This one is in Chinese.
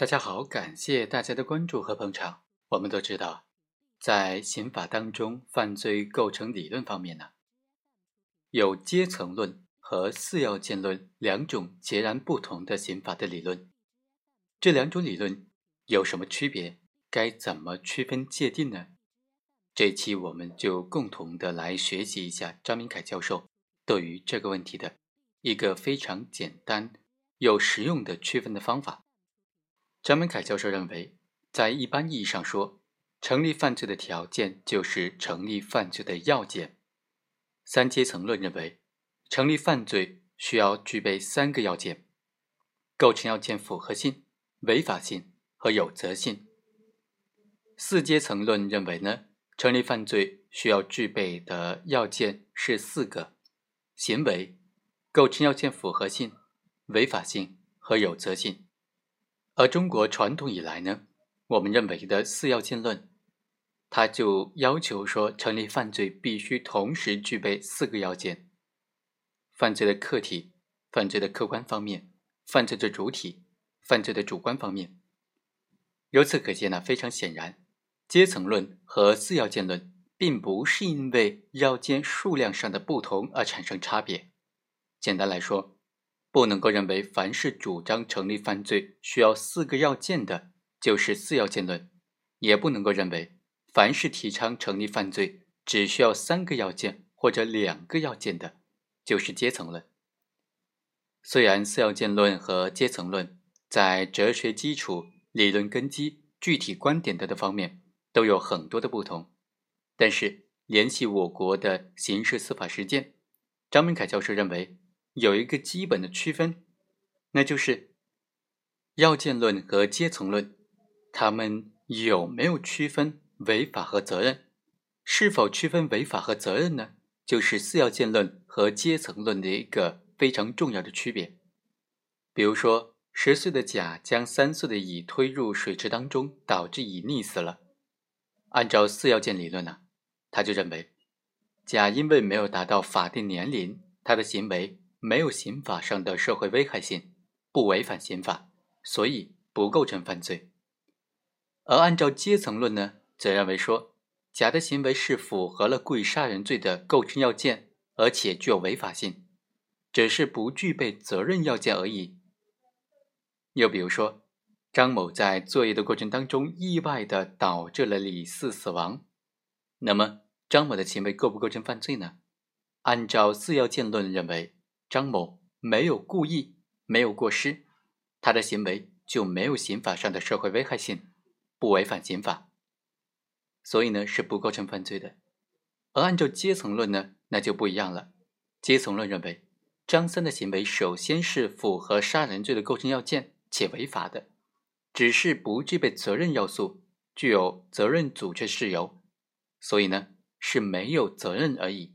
大家好，感谢大家的关注和捧场。我们都知道，在刑法当中，犯罪构成理论方面呢，有阶层论和四要件论两种截然不同的刑法的理论。这两种理论有什么区别？该怎么区分界定呢？这期我们就共同的来学习一下张明凯教授对于这个问题的一个非常简单又实用的区分的方法。张文凯教授认为，在一般意义上说，成立犯罪的条件就是成立犯罪的要件。三阶层论认为，成立犯罪需要具备三个要件：构成要件符合性、违法性和有责性。四阶层论认为呢，成立犯罪需要具备的要件是四个：行为、构成要件符合性、违法性和有责性。而中国传统以来呢，我们认为的四要件论，它就要求说，成立犯罪必须同时具备四个要件：犯罪的客体、犯罪的客观方面、犯罪的主体、犯罪的主观方面。由此可见呢，非常显然，阶层论和四要件论并不是因为要件数量上的不同而产生差别。简单来说。不能够认为凡是主张成立犯罪需要四个要件的，就是四要件论；也不能够认为凡是提倡成立犯罪只需要三个要件或者两个要件的，就是阶层论。虽然四要件论和阶层论在哲学基础、理论根基、具体观点等方面都有很多的不同，但是联系我国的刑事司法实践，张明凯教授认为。有一个基本的区分，那就是要件论和阶层论，他们有没有区分违法和责任？是否区分违法和责任呢？就是四要件论和阶层论的一个非常重要的区别。比如说，十岁的甲将三岁的乙推入水池当中，导致乙溺死了。按照四要件理论呢，他就认为，甲因为没有达到法定年龄，他的行为。没有刑法上的社会危害性，不违反刑法，所以不构成犯罪。而按照阶层论呢，则认为说，甲的行为是符合了故意杀人罪的构成要件，而且具有违法性，只是不具备责任要件而已。又比如说，张某在作业的过程当中意外的导致了李四死亡，那么张某的行为构不构成犯罪呢？按照四要件论认为。张某没有故意，没有过失，他的行为就没有刑法上的社会危害性，不违反刑法，所以呢是不构成犯罪的。而按照阶层论呢，那就不一样了。阶层论认为，张三的行为首先是符合杀人罪的构成要件且违法的，只是不具备责任要素，具有责任阻却事由，所以呢是没有责任而已。